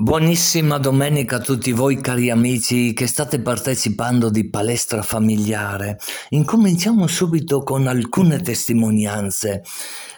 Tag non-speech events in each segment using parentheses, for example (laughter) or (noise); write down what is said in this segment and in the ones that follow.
Buonissima domenica a tutti voi cari amici che state partecipando di palestra familiare. Incominciamo subito con alcune testimonianze.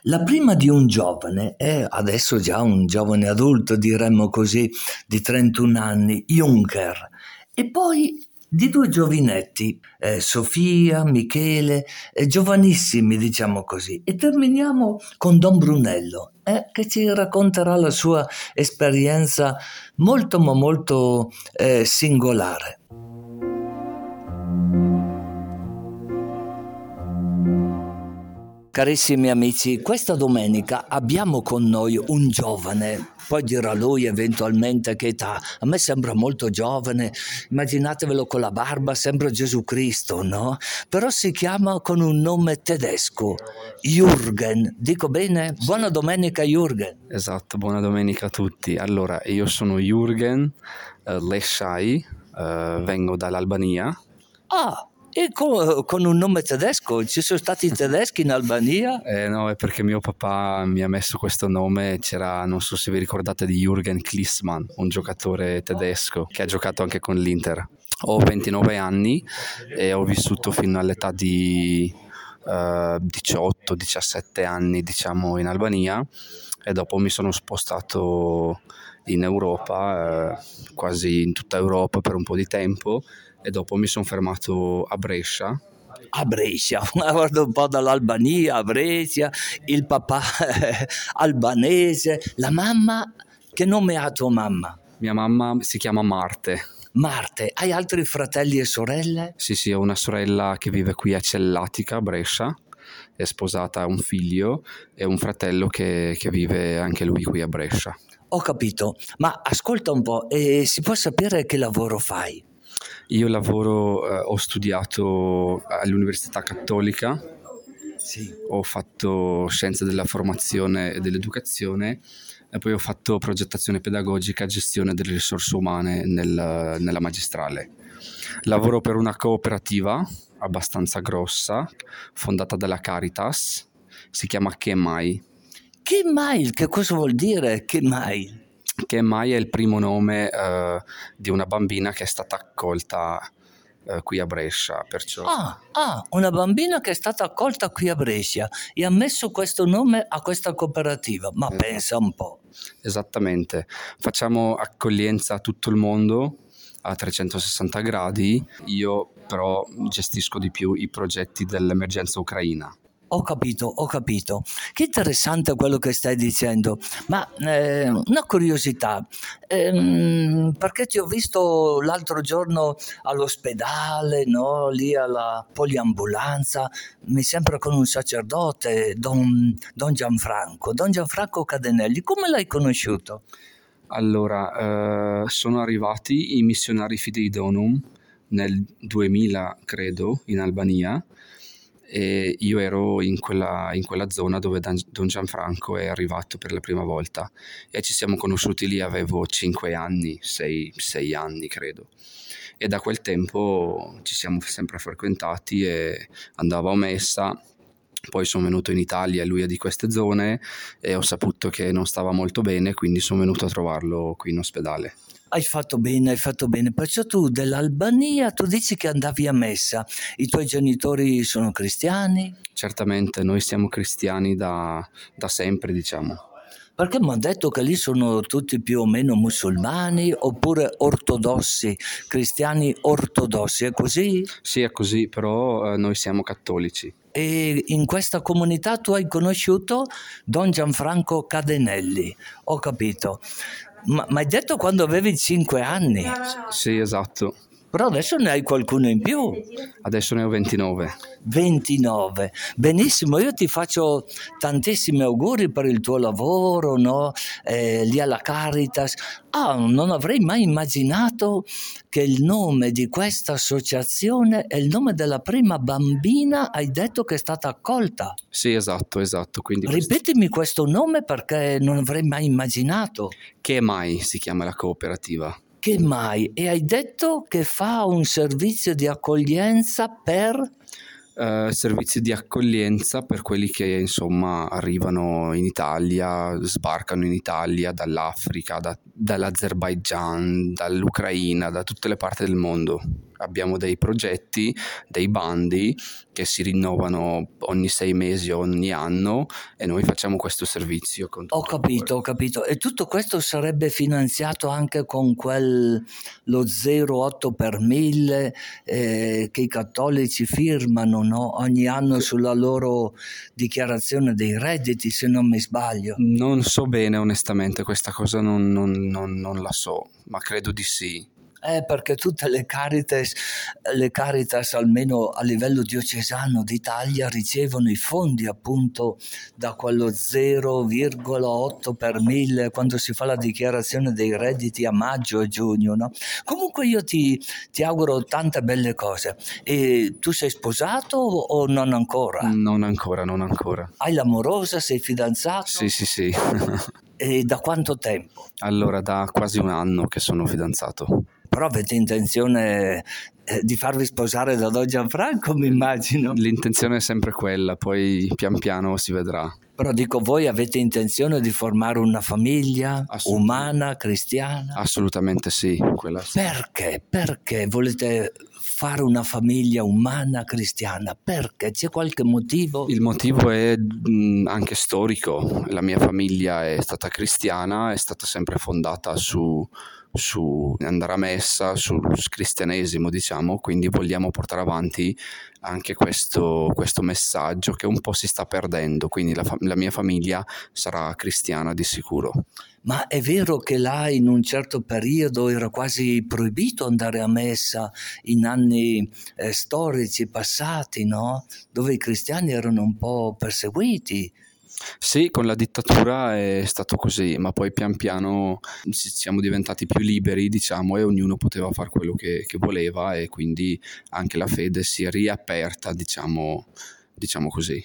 La prima di un giovane, è adesso già un giovane adulto, diremmo così, di 31 anni, Juncker. E poi di due giovinetti, eh, Sofia, Michele, eh, giovanissimi diciamo così. E terminiamo con Don Brunello, eh, che ci racconterà la sua esperienza molto ma molto eh, singolare. Carissimi amici, questa domenica abbiamo con noi un giovane, poi dirà lui eventualmente che età, a me sembra molto giovane, immaginatevelo con la barba, sembra Gesù Cristo, no? Però si chiama con un nome tedesco, Jürgen, dico bene? Buona domenica Jürgen. Esatto, buona domenica a tutti. Allora, io sono Jürgen uh, Leschai, uh, vengo dall'Albania. Ah, e con, con, un nome tedesco? Ci sono stati tedeschi in Albania? Eh no, è perché mio papà mi ha messo questo nome, c'era, non so se vi ricordate di Jürgen Klinsmann, un giocatore tedesco che ha giocato anche con l'Inter. Ho 29 anni e ho vissuto fino all'età di eh, 18-17 anni, diciamo, in Albania e dopo mi sono spostato in Europa, eh, quasi in tutta Europa per un po' di tempo e dopo mi sono fermato a Brescia. A Brescia, (laughs) guardo un po' dall'Albania a Brescia, il papà (laughs) albanese, la mamma, che nome ha tua mamma? Mia mamma si chiama Marte. Marte, hai altri fratelli e sorelle? Sì, sì, ho una sorella che vive qui a Cellatica, a Brescia, è sposata, ha un figlio e un fratello che, che vive anche lui qui a Brescia. Ho capito, ma ascolta un po', eh, si può sapere che lavoro fai? Io lavoro, eh, ho studiato all'Università Cattolica, sì. ho fatto scienze della formazione e dell'educazione e poi ho fatto progettazione pedagogica e gestione delle risorse umane nel, nella magistrale. Lavoro per una cooperativa abbastanza grossa, fondata dalla Caritas, si chiama Che Mai. Che Mai? Che cosa vuol dire Che Mai? Che mai è il primo nome uh, di una bambina che è stata accolta uh, qui a Brescia. Perciò... Ah, ah, una bambina che è stata accolta qui a Brescia e ha messo questo nome a questa cooperativa, ma eh. pensa un po'. Esattamente, facciamo accoglienza a tutto il mondo a 360 gradi, io però gestisco di più i progetti dell'emergenza ucraina. Ho capito, ho capito. Che interessante quello che stai dicendo, ma eh, una curiosità, ehm, perché ti ho visto l'altro giorno all'ospedale, no? lì alla poliambulanza, mi sembra con un sacerdote, Don, Don Gianfranco, Don Gianfranco Cadenelli, come l'hai conosciuto? Allora, eh, sono arrivati i missionari Fidei Donum nel 2000, credo, in Albania e io ero in quella, in quella zona dove Don Gianfranco è arrivato per la prima volta. E ci siamo conosciuti lì, avevo 5 anni, 6, 6 anni credo. E da quel tempo ci siamo sempre frequentati e andavo a messa poi sono venuto in Italia, lui è di queste zone e ho saputo che non stava molto bene, quindi sono venuto a trovarlo qui in ospedale. Hai fatto bene, hai fatto bene. Perciò tu dell'Albania, tu dici che andavi a messa. I tuoi genitori sono cristiani? Certamente, noi siamo cristiani da, da sempre, diciamo. Perché mi hanno detto che lì sono tutti più o meno musulmani oppure ortodossi, cristiani ortodossi, è così? Sì, è così, però eh, noi siamo cattolici. E in questa comunità tu hai conosciuto Don Gianfranco Cadenelli, ho capito. Ma hai detto quando avevi 5 anni? Sì, esatto. Però adesso ne hai qualcuno in più. Adesso ne ho 29. 29. Benissimo, io ti faccio tantissimi auguri per il tuo lavoro, no? eh, lì alla Caritas. Ah, non avrei mai immaginato che il nome di questa associazione è il nome della prima bambina, hai detto che è stata accolta. Sì, esatto, esatto. Quindi Ripetimi questo nome perché non avrei mai immaginato. Che mai si chiama la cooperativa? Che mai? E hai detto che fa un servizio di accoglienza per... Uh, servizi di accoglienza per quelli che insomma arrivano in Italia, sbarcano in Italia dall'Africa, da, dall'Azerbaigian, dall'Ucraina, da tutte le parti del mondo abbiamo dei progetti, dei bandi che si rinnovano ogni sei mesi o ogni anno e noi facciamo questo servizio. ho capito, ho capito. E tutto questo sarebbe finanziato anche con quel lo 0,8 per mille eh, che i cattolici firmano no? ogni anno sulla loro dichiarazione dei redditi, se non mi sbaglio. Non so bene onestamente, questa cosa non, non, non, non la so, ma credo di sì. Eh, perché tutte le Caritas, le Caritas, almeno a livello diocesano d'Italia, ricevono i fondi appunto da quello 0,8 per mille quando si fa la dichiarazione dei redditi a maggio e giugno. No? Comunque io ti, ti auguro tante belle cose. E tu sei sposato o non ancora? Non ancora, non ancora. Hai l'amorosa? Sei fidanzato? Sì, sì, sì. e da quanto tempo? Allora, da quasi un anno che sono fidanzato però avete intenzione eh, di farvi sposare da Don Gianfranco, mi immagino. L'intenzione è sempre quella, poi pian piano si vedrà. Però dico, voi avete intenzione di formare una famiglia umana, cristiana? Assolutamente sì, quella. Perché? Perché volete fare una famiglia umana cristiana? Perché? C'è qualche motivo? Il motivo è mh, anche storico. La mia famiglia è stata cristiana, è stata sempre fondata su su andare a messa, sul cristianesimo, diciamo, quindi vogliamo portare avanti anche questo, questo messaggio che un po' si sta perdendo, quindi la, la mia famiglia sarà cristiana di sicuro. Ma è vero che là in un certo periodo era quasi proibito andare a messa in anni eh, storici passati, no? Dove i cristiani erano un po' perseguiti. Sì, con la dittatura è stato così, ma poi pian piano siamo diventati più liberi, diciamo, e ognuno poteva fare quello che, che voleva e quindi anche la fede si è riaperta, diciamo, diciamo così.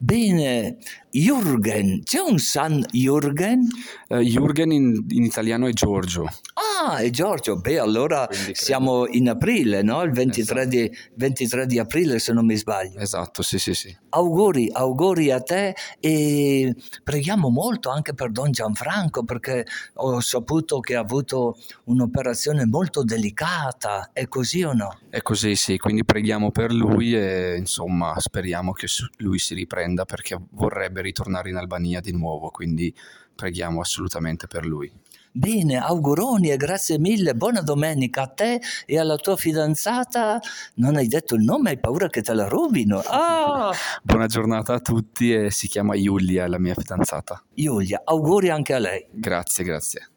Bene, Jürgen, c'è un San Jürgen? Uh, Jürgen in, in, italiano è Giorgio. Ah, è Giorgio, beh allora siamo in aprile, no? Il 23, esatto. di, 23, di, aprile se non mi sbaglio. Esatto, sì sì sì. Auguri, auguri a te e preghiamo molto anche per Don Gianfranco perché ho saputo che ha avuto un'operazione molto delicata, è così o no? È così sì, quindi preghiamo per lui e insomma speriamo che lui si riprenda perché vorrebbe ritornare in Albania di nuovo, quindi preghiamo assolutamente per lui. Bene, auguroni e grazie mille, buona domenica a te e alla tua fidanzata. Non hai detto il nome, hai paura che te la rubino. Ah! (laughs) buona giornata a tutti e si chiama Giulia, la mia fidanzata. Giulia, auguri anche a lei. Grazie, grazie.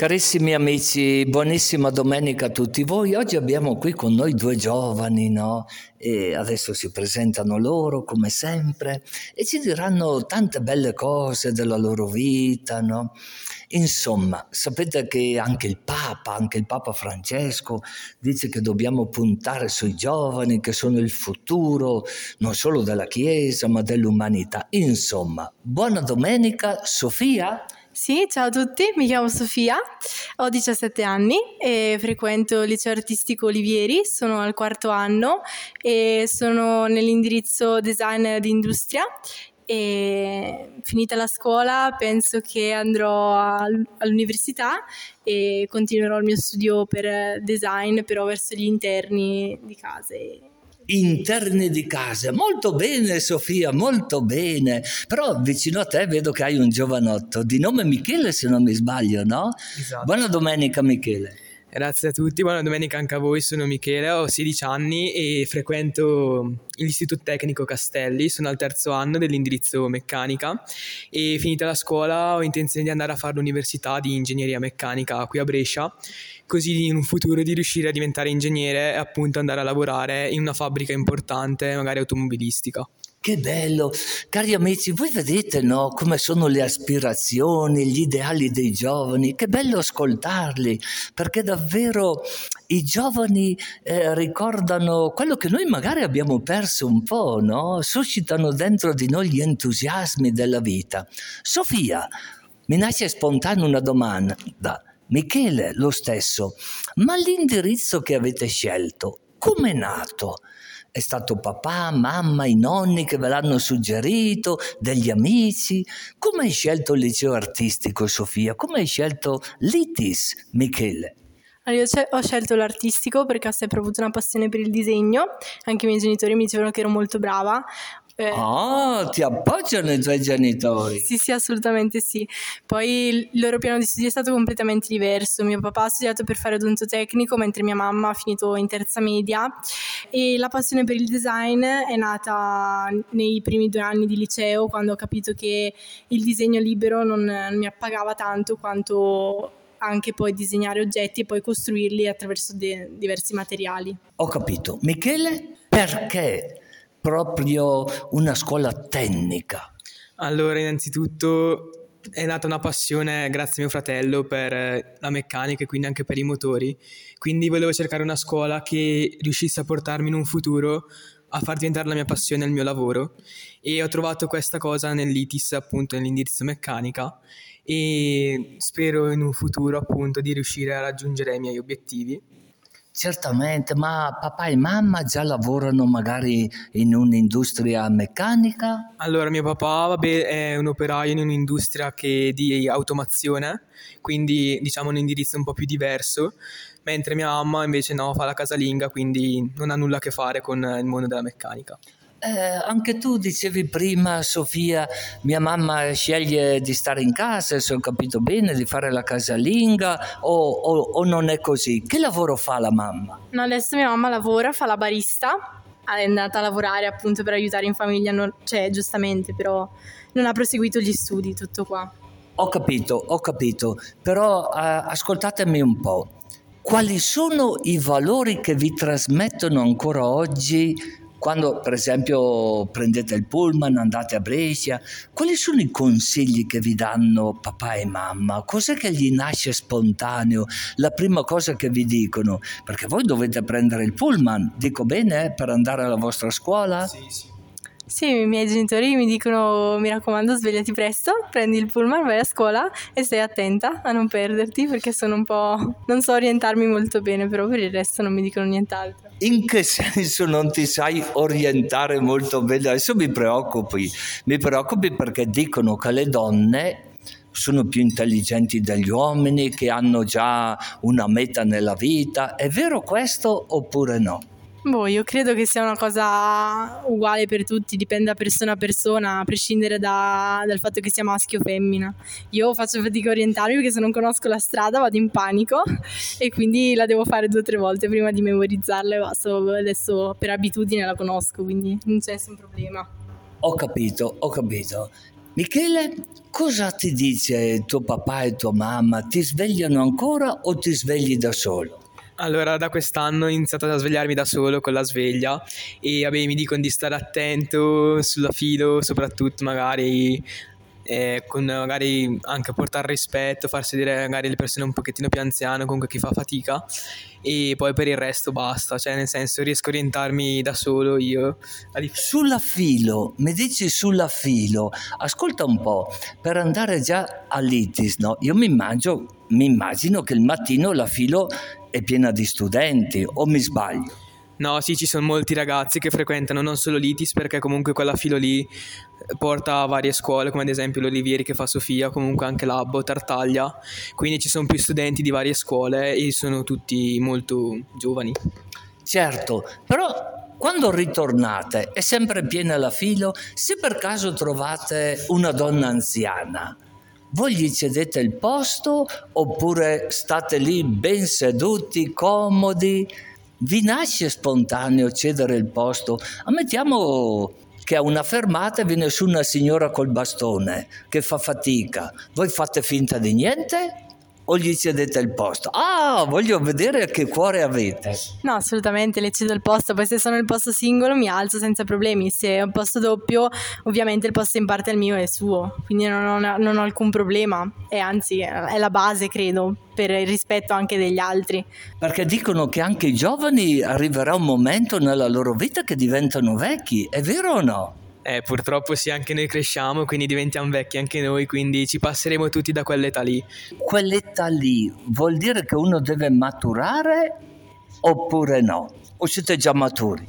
Carissimi amici, buonissima domenica a tutti voi. Oggi abbiamo qui con noi due giovani, no? E adesso si presentano loro come sempre e ci diranno tante belle cose della loro vita, no? Insomma, sapete che anche il Papa, anche il Papa Francesco dice che dobbiamo puntare sui giovani che sono il futuro non solo della Chiesa ma dell'umanità. Insomma, buona domenica, Sofia. Sì, ciao a tutti, mi chiamo Sofia, ho 17 anni e frequento il liceo artistico Olivieri, sono al quarto anno e sono nell'indirizzo design d'industria e finita la scuola penso che andrò all'università e continuerò il mio studio per design però verso gli interni di case interni di casa. Molto bene Sofia, molto bene. Però vicino a te vedo che hai un giovanotto di nome Michele se non mi sbaglio, no? Esatto. Buona domenica Michele. Grazie a tutti, buona domenica anche a voi, sono Michele, ho 16 anni e frequento l'Istituto Tecnico Castelli, sono al terzo anno dell'indirizzo meccanica e finita la scuola ho intenzione di andare a fare l'università di ingegneria meccanica qui a Brescia, così in un futuro di riuscire a diventare ingegnere e appunto andare a lavorare in una fabbrica importante, magari automobilistica. Che bello, cari amici, voi vedete no, come sono le aspirazioni, gli ideali dei giovani, che bello ascoltarli, perché davvero i giovani eh, ricordano quello che noi magari abbiamo perso un po', no? suscitano dentro di noi gli entusiasmi della vita. Sofia, mi nasce spontanea una domanda. Michele lo stesso. Ma l'indirizzo che avete scelto, come è nato? È stato papà, mamma, i nonni che ve l'hanno suggerito, degli amici? Come hai scelto il liceo artistico, Sofia? Come hai scelto l'ITIS, Michele? Allora, io ho scelto l'artistico perché ho sempre avuto una passione per il disegno, anche i miei genitori mi dicevano che ero molto brava, eh, oh, ti appoggiano i tuoi genitori? Sì, sì, assolutamente sì. Poi il loro piano di studio è stato completamente diverso. Mio papà ha studiato per fare odontotecnico, mentre mia mamma ha finito in terza media. E la passione per il design è nata nei primi due anni di liceo, quando ho capito che il disegno libero non, non mi appagava tanto quanto anche poi disegnare oggetti e poi costruirli attraverso de- diversi materiali. Ho capito. Michele, perché proprio una scuola tecnica? Allora, innanzitutto è nata una passione grazie a mio fratello per la meccanica e quindi anche per i motori. Quindi volevo cercare una scuola che riuscisse a portarmi in un futuro a far diventare la mia passione il mio lavoro e ho trovato questa cosa nell'ITIS, appunto nell'indirizzo meccanica e spero in un futuro appunto di riuscire a raggiungere i miei obiettivi Certamente, ma papà e mamma già lavorano magari in un'industria meccanica? Allora, mio papà vabbè, è un operaio in un'industria di automazione, quindi diciamo un indirizzo un po' più diverso, mentre mia mamma invece no, fa la casalinga, quindi non ha nulla a che fare con il mondo della meccanica. Eh, anche tu dicevi prima, Sofia, mia mamma sceglie di stare in casa, se ho capito bene, di fare la casalinga o, o, o non è così? Che lavoro fa la mamma? No, adesso mia mamma lavora, fa la barista, è andata a lavorare appunto per aiutare in famiglia, non, cioè giustamente, però non ha proseguito gli studi, tutto qua. Ho capito, ho capito, però eh, ascoltatemi un po'. Quali sono i valori che vi trasmettono ancora oggi quando per esempio prendete il pullman, andate a Brescia, quali sono i consigli che vi danno papà e mamma? Cos'è che gli nasce spontaneo? La prima cosa che vi dicono? Perché voi dovete prendere il pullman, dico bene, per andare alla vostra scuola? Sì, sì. Sì, i miei genitori mi dicono mi raccomando svegliati presto, prendi il pullman, vai a scuola e stai attenta a non perderti perché sono un po'... non so orientarmi molto bene, però per il resto non mi dicono nient'altro. In che (laughs) senso non ti sai orientare molto bene? Adesso mi preoccupi, mi preoccupi perché dicono che le donne sono più intelligenti degli uomini, che hanno già una meta nella vita. È vero questo oppure no? Boh, io credo che sia una cosa uguale per tutti, dipende da persona a persona, a prescindere da, dal fatto che sia maschio o femmina. Io faccio fatica a orientarmi perché se non conosco la strada vado in panico e quindi la devo fare due o tre volte prima di memorizzarla e basta. Adesso per abitudine la conosco, quindi non c'è nessun problema. Ho capito, ho capito. Michele, cosa ti dice tuo papà e tua mamma? Ti svegliano ancora o ti svegli da solo? Allora, da quest'anno ho iniziato a svegliarmi da solo con la sveglia e vabbè, mi dicono di stare attento sulla filo, soprattutto magari eh, con magari anche portare rispetto, far sedere magari le persone un pochettino più anziane, comunque chi fa fatica e poi per il resto basta, cioè nel senso riesco a orientarmi da solo io. Sulla filo, mi dici sulla filo, ascolta un po', per andare già all'ITIS, no? Io mi, immagino, mi immagino che il mattino la filo è piena di studenti, o mi sbaglio? No, sì, ci sono molti ragazzi che frequentano non solo l'ITIS perché comunque quella filo lì porta a varie scuole, come ad esempio l'Olivieri che fa Sofia, comunque anche Labbo, Tartaglia, quindi ci sono più studenti di varie scuole e sono tutti molto giovani. Certo, però quando ritornate è sempre piena la filo, se per caso trovate una donna anziana, voi gli cedete il posto oppure state lì ben seduti, comodi? Vi nasce spontaneo cedere il posto? Ammettiamo che a una fermata viene su una signora col bastone che fa fatica. Voi fate finta di niente? O gli cedete il posto? Ah, voglio vedere che cuore avete. No, assolutamente, le cedo il posto, poi se sono il posto singolo mi alzo senza problemi, se è un posto doppio ovviamente il posto in parte è il mio e suo, quindi non ho, non ho alcun problema e anzi è la base credo per il rispetto anche degli altri. Perché dicono che anche i giovani arriverà un momento nella loro vita che diventano vecchi, è vero o no? Eh, purtroppo sì, anche noi cresciamo, quindi diventiamo vecchi anche noi, quindi ci passeremo tutti da quell'età lì. Quell'età lì vuol dire che uno deve maturare oppure no? O siete già maturi?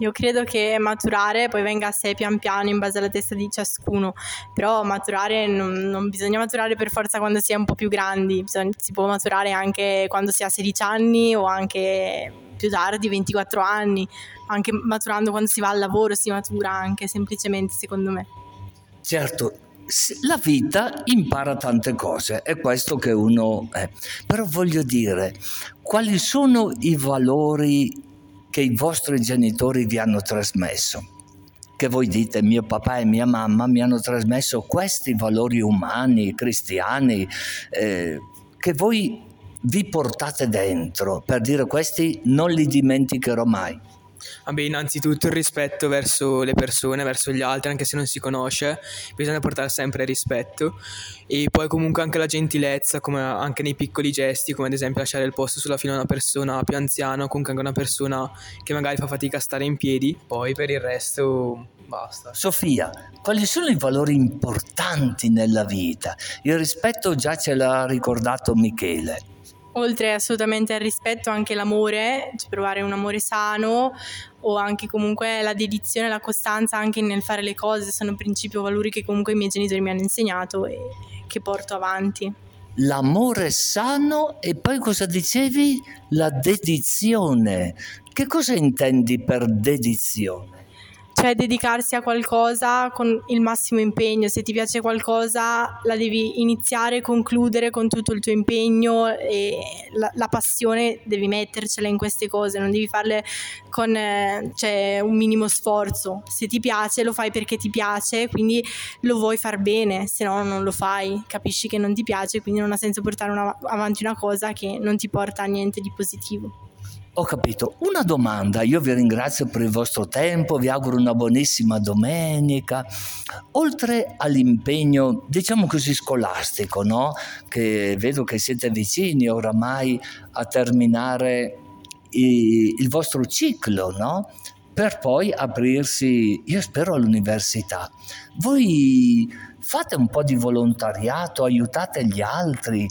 Io credo che maturare poi venga a sé pian piano in base alla testa di ciascuno, però maturare non, non bisogna maturare per forza quando si è un po' più grandi, bisogna, si può maturare anche quando si ha 16 anni o anche più tardi, 24 anni, anche maturando quando si va al lavoro si matura anche semplicemente secondo me. Certo, la vita impara tante cose, è questo che uno è. Però voglio dire, quali sono i valori che i vostri genitori vi hanno trasmesso. Che voi dite mio papà e mia mamma mi hanno trasmesso questi valori umani, cristiani, eh, che voi vi portate dentro per dire questi non li dimenticherò mai. Vabbè, innanzitutto il rispetto verso le persone, verso gli altri, anche se non si conosce, bisogna portare sempre rispetto. E poi comunque anche la gentilezza, come anche nei piccoli gesti, come ad esempio lasciare il posto sulla fila a una persona più anziana o comunque anche una persona che magari fa fatica a stare in piedi. Poi per il resto basta. Sofia, quali sono i valori importanti nella vita? Il rispetto già ce l'ha ricordato Michele oltre assolutamente al rispetto anche l'amore, cioè provare un amore sano o anche comunque la dedizione, la costanza anche nel fare le cose sono principi o valori che comunque i miei genitori mi hanno insegnato e che porto avanti. L'amore sano e poi cosa dicevi? La dedizione. Che cosa intendi per dedizione? Cioè dedicarsi a qualcosa con il massimo impegno, se ti piace qualcosa la devi iniziare, concludere con tutto il tuo impegno e la, la passione devi mettercela in queste cose, non devi farle con eh, cioè, un minimo sforzo, se ti piace lo fai perché ti piace, quindi lo vuoi far bene, se no non lo fai, capisci che non ti piace, quindi non ha senso portare una, avanti una cosa che non ti porta a niente di positivo. Ho capito. Una domanda, io vi ringrazio per il vostro tempo, vi auguro una buonissima domenica. Oltre all'impegno, diciamo così, scolastico, no? Che vedo che siete vicini oramai a terminare il vostro ciclo, no? Per poi aprirsi, io spero, all'università. Voi fate un po' di volontariato, aiutate gli altri,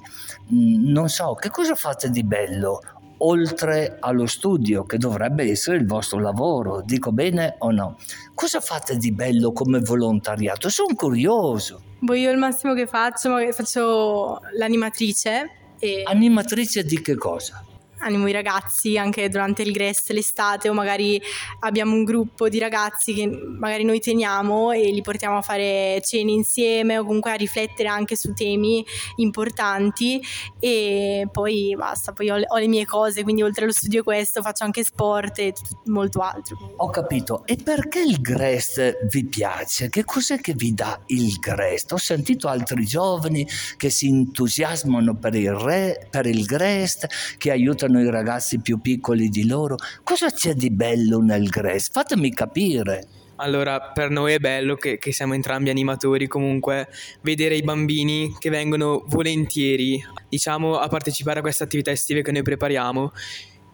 mm, non so, che cosa fate di bello? Oltre allo studio, che dovrebbe essere il vostro lavoro, dico bene o no? Cosa fate di bello come volontariato? Sono curioso. Boh, io il massimo che faccio, faccio l'animatrice. E... Animatrice di che cosa? Animo i ragazzi anche durante il GRES l'estate o magari abbiamo un gruppo di ragazzi che magari noi teniamo e li portiamo a fare cene insieme o comunque a riflettere anche su temi importanti e poi basta, poi ho le, ho le mie cose, quindi oltre allo studio questo faccio anche sport e molto altro. Ho capito, e perché il GRES vi piace? Che cos'è che vi dà il GRES? Ho sentito altri giovani che si entusiasmano per il, re, per il GRES, che aiutano aiutano i ragazzi più piccoli di loro. Cosa c'è di bello nel GRES? Fatemi capire. Allora, per noi è bello che, che, siamo entrambi animatori, comunque vedere i bambini che vengono volentieri, diciamo, a partecipare a queste attività estive che noi prepariamo.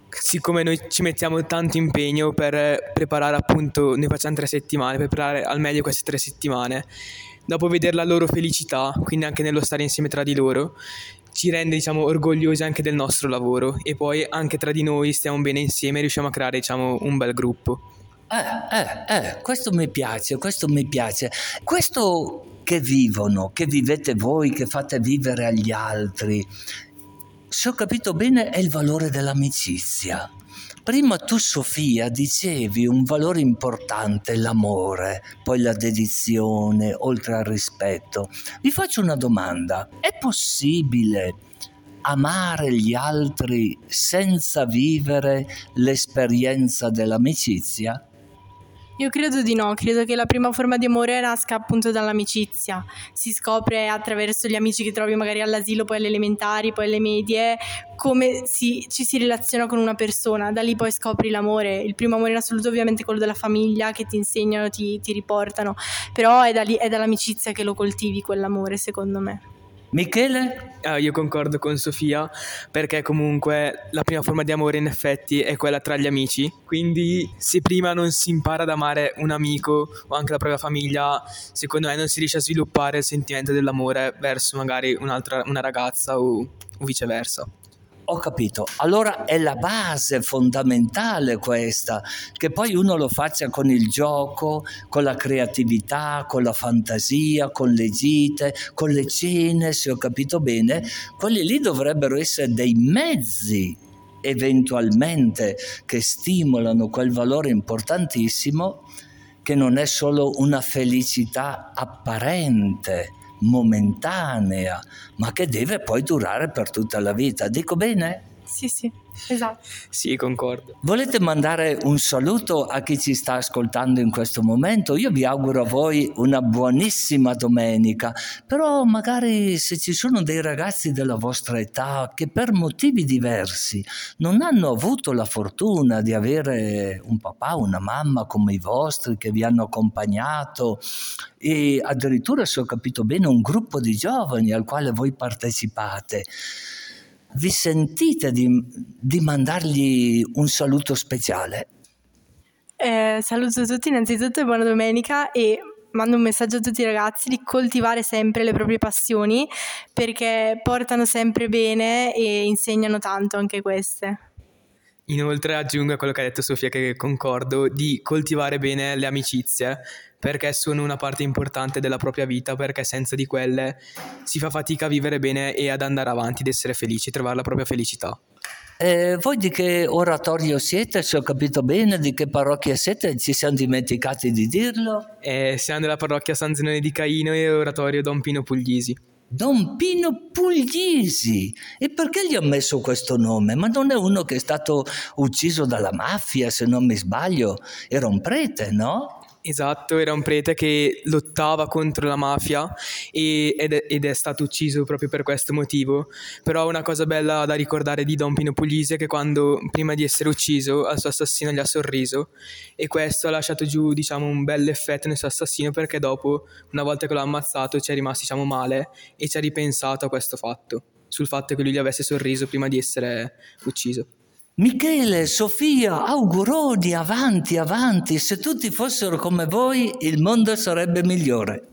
Siccome noi ci mettiamo tanto impegno per preparare appunto, noi facciamo tre settimane, per preparare al meglio queste tre settimane, dopo vedere la loro felicità, quindi anche nello stare insieme tra di loro, ci rende diciamo orgogliosi anche del nostro lavoro e poi anche tra di noi stiamo bene insieme e riusciamo a creare diciamo un bel gruppo. Eh, eh, eh, questo mi piace, questo mi piace. Questo che vivono, che vivete voi, che fate vivere agli altri, se ho capito bene è il valore dell'amicizia. Prima tu, Sofia, dicevi un valore importante, l'amore, poi la dedizione, oltre al rispetto. Vi faccio una domanda. È possibile amare gli altri senza vivere l'esperienza dell'amicizia? Io credo di no, credo che la prima forma di amore nasca appunto dall'amicizia. Si scopre attraverso gli amici che trovi magari all'asilo, poi alle elementari, poi alle medie, come si, ci si relaziona con una persona. Da lì poi scopri l'amore. Il primo amore in assoluto ovviamente è quello della famiglia che ti insegnano, ti, ti riportano, però è, da lì, è dall'amicizia che lo coltivi quell'amore secondo me. Michele? Uh, io concordo con Sofia perché comunque la prima forma di amore in effetti è quella tra gli amici, quindi se prima non si impara ad amare un amico o anche la propria famiglia, secondo me non si riesce a sviluppare il sentimento dell'amore verso magari un'altra una ragazza o, o viceversa. Ho capito, allora è la base fondamentale questa, che poi uno lo faccia con il gioco, con la creatività, con la fantasia, con le gite, con le cene, se ho capito bene, quelli lì dovrebbero essere dei mezzi eventualmente che stimolano quel valore importantissimo che non è solo una felicità apparente momentanea, ma che deve poi durare per tutta la vita. Dico bene? Sì, sì, esatto. Sì, concordo. Volete mandare un saluto a chi ci sta ascoltando in questo momento? Io vi auguro a voi una buonissima domenica, però magari se ci sono dei ragazzi della vostra età che per motivi diversi non hanno avuto la fortuna di avere un papà, una mamma come i vostri che vi hanno accompagnato e addirittura, se ho capito bene, un gruppo di giovani al quale voi partecipate vi sentite di, di mandargli un saluto speciale? Eh, saluto tutti innanzitutto e buona domenica e mando un messaggio a tutti i ragazzi di coltivare sempre le proprie passioni perché portano sempre bene e insegnano tanto anche queste. Inoltre aggiungo a quello che ha detto Sofia che concordo di coltivare bene le amicizie perché sono una parte importante della propria vita perché senza di quelle si fa fatica a vivere bene e ad andare avanti, ad essere felici, trovare la propria felicità. Eh, voi di che oratorio siete? Se ho capito bene, di che parrocchia siete? Ci siamo dimenticati di dirlo? Eh, siamo della parrocchia San Zenone di Caino e oratorio Don Pino Puglisi. Don Pino Puglisi. E perché gli ho messo questo nome? Ma non è uno che è stato ucciso dalla mafia, se non mi sbaglio. Era un prete, no? Esatto, era un prete che lottava contro la mafia e, ed, è, ed, è, stato ucciso proprio per questo motivo. Però una cosa bella da ricordare di Don Pino Puglisi è che quando, prima di essere ucciso, al suo assassino gli ha sorriso e questo ha lasciato giù, diciamo, un bel effetto nel suo assassino perché dopo, una volta che l'ha ammazzato, ci è rimasto, diciamo, male e ci ha ripensato a questo fatto, sul fatto che lui gli avesse sorriso prima di essere ucciso. Michele, Sofia, auguroni, avanti, avanti, se tutti fossero come voi il mondo sarebbe migliore.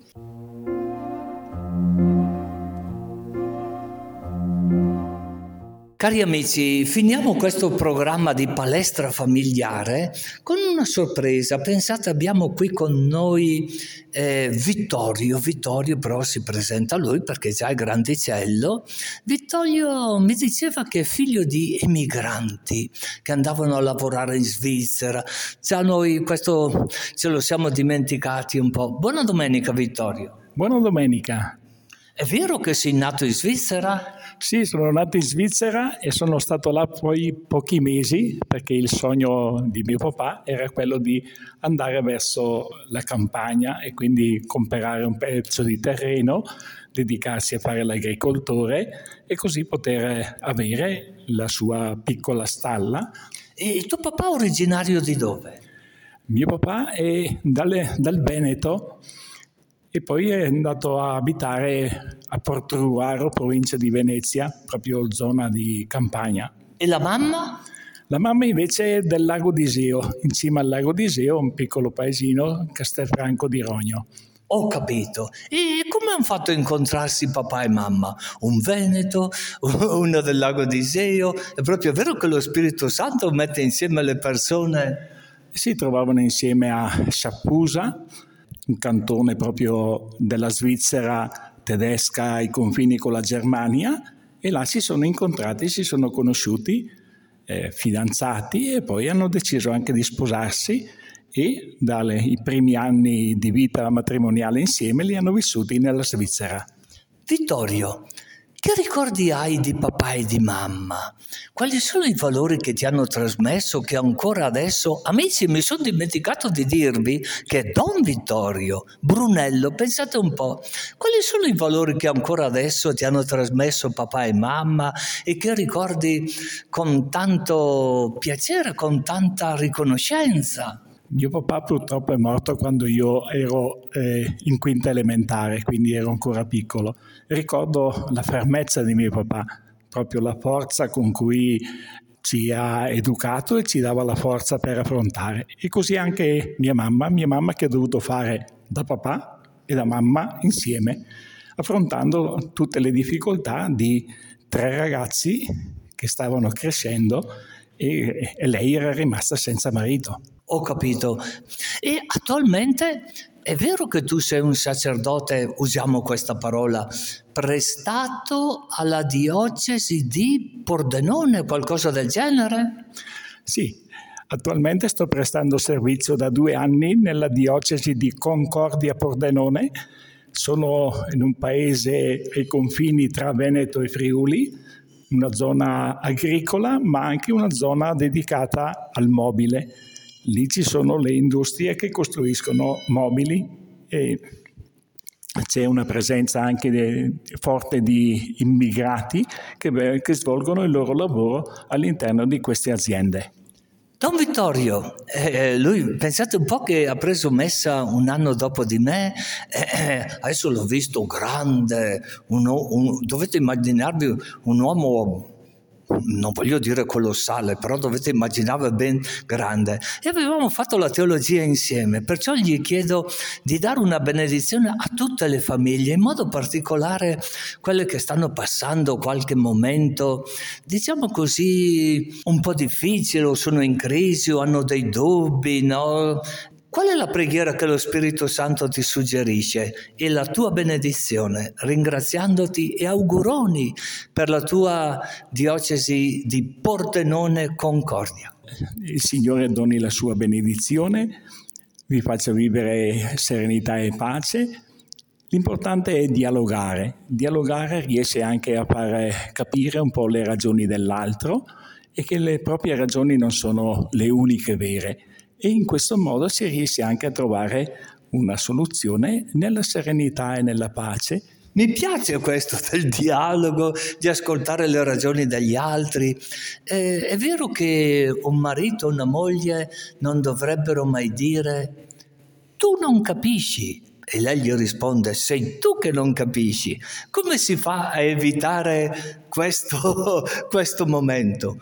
Cari amici, finiamo questo programma di palestra familiare con una sorpresa. Pensate, abbiamo qui con noi eh, Vittorio. Vittorio però si presenta lui perché già è grandicello. Vittorio mi diceva che è figlio di emigranti che andavano a lavorare in Svizzera. Già noi questo ce lo siamo dimenticati un po'. Buona domenica Vittorio. Buona domenica. È vero che sei nato in Svizzera? Sì, sono nato in Svizzera e sono stato là poi pochi mesi perché il sogno di mio papà era quello di andare verso la campagna e quindi comprare un pezzo di terreno, dedicarsi a fare l'agricoltore e così poter avere la sua piccola stalla. E il tuo papà è originario di dove? Mio papà è dalle, dal Veneto e poi è andato a abitare a Portruaro, provincia di Venezia, proprio zona di campagna. E la mamma? La mamma invece è del lago di Iseo, insieme al lago di Iseo, un piccolo paesino, Castelfranco di Rogno. Ho capito. E come hanno fatto a incontrarsi papà e mamma? Un Veneto, (laughs) uno del lago di Iseo? È proprio vero che lo Spirito Santo mette insieme le persone? Si trovavano insieme a Sciappusa, un cantone proprio della Svizzera tedesca ai confini con la Germania e là si sono incontrati, si sono conosciuti, eh, fidanzati e poi hanno deciso anche di sposarsi e dai primi anni di vita matrimoniale insieme li hanno vissuti nella Svizzera. Vittorio, che ricordi hai di papà e di mamma? Quali sono i valori che ti hanno trasmesso che ancora adesso, amici, mi sono dimenticato di dirvi che Don Vittorio, Brunello, pensate un po', quali sono i valori che ancora adesso ti hanno trasmesso papà e mamma e che ricordi con tanto piacere, con tanta riconoscenza? Mio papà purtroppo è morto quando io ero eh, in quinta elementare, quindi ero ancora piccolo. Ricordo la fermezza di mio papà, proprio la forza con cui ci ha educato e ci dava la forza per affrontare. E così anche mia mamma, mia mamma che ha dovuto fare da papà e da mamma insieme, affrontando tutte le difficoltà di tre ragazzi che stavano crescendo e, e lei era rimasta senza marito. Ho capito. E attualmente è vero che tu sei un sacerdote, usiamo questa parola, prestato alla diocesi di Pordenone, qualcosa del genere? Sì, attualmente sto prestando servizio da due anni nella diocesi di Concordia Pordenone. Sono in un paese ai confini tra Veneto e Friuli, una zona agricola, ma anche una zona dedicata al mobile lì ci sono le industrie che costruiscono mobili e c'è una presenza anche de, forte di immigrati che, che, svolgono il loro lavoro all'interno di queste aziende. Don Vittorio, eh, lui pensate un po' che ha preso messa un anno dopo di me, eh, adesso l'ho visto grande, un, un, dovete immaginarvi un uomo non voglio dire colossale, però dovete immaginare ben grande. E avevamo fatto la teologia insieme, perciò gli chiedo di dare una benedizione a tutte le famiglie, in modo particolare quelle che stanno passando qualche momento, diciamo così, un po' difficile o sono in crisi o hanno dei dubbi, no? Qual è la preghiera che lo Spirito Santo ti suggerisce? E la tua benedizione, ringraziandoti e auguroni per la tua diocesi di Pordenone Concordia. Il Signore doni la sua benedizione, vi faccia vivere serenità e pace. L'importante è dialogare. Dialogare riesce anche a far capire un po' le ragioni dell'altro e che le proprie ragioni non sono le uniche vere e in questo modo si riesce anche a trovare una soluzione nella serenità e nella pace. Mi piace questo (laughs) del dialogo, di ascoltare le ragioni degli altri. Eh, è vero che un marito e una moglie non dovrebbero mai dire tu non capisci, e lei gli risponde, sei tu che non capisci. Come si fa a evitare questo, (laughs) questo momento?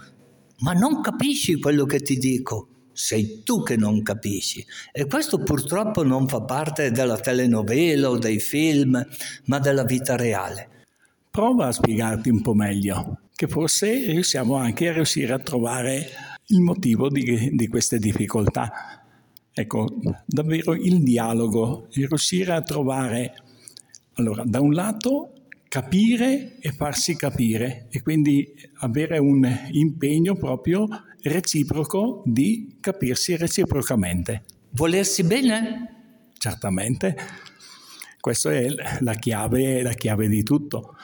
Ma non capisci quello che ti dico sei tu che non capisci. E questo purtroppo non fa parte della telenovela o dei film, ma della vita reale. Prova a spiegarti un po' meglio, che forse riusciamo anche a riuscire a trovare il motivo di, di queste difficoltà. Ecco, davvero il dialogo, il riuscire a trovare, allora, da un lato capire e farsi capire e quindi avere un impegno proprio reciproco di capirsi reciprocamente. Volersi bene? Certamente, questa è la chiave, la chiave di tutto.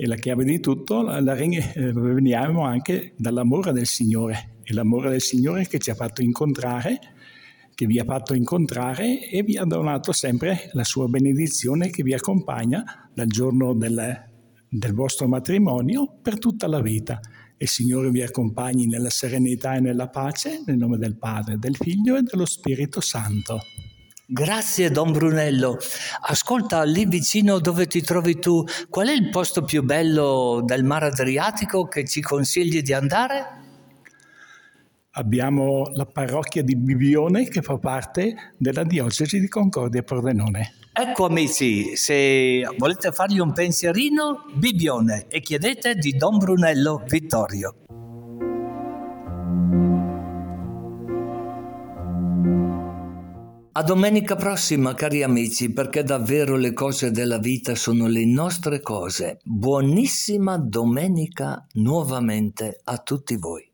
E la chiave di tutto la, la veniamo anche dall'amore del Signore. È l'amore del Signore che ci ha fatto incontrare, che vi ha fatto incontrare e vi ha donato sempre la sua benedizione che vi accompagna dal giorno del, del vostro matrimonio per tutta la vita il Signore vi accompagni nella serenità e nella pace, nel nome del Padre, del Figlio e dello Spirito Santo. Grazie Don Brunello. Ascolta, lì vicino dove ti trovi tu, qual è il posto più bello del mare Adriatico che ci consigli di andare? Abbiamo la parrocchia di Bibione che fa parte della diocesi di Concordia Pordenone. Ecco amici, se volete fargli un pensierino, Bibione e chiedete di Don Brunello Vittorio. A domenica prossima, cari amici, perché davvero le cose della vita sono le nostre cose. Buonissima domenica nuovamente a tutti voi.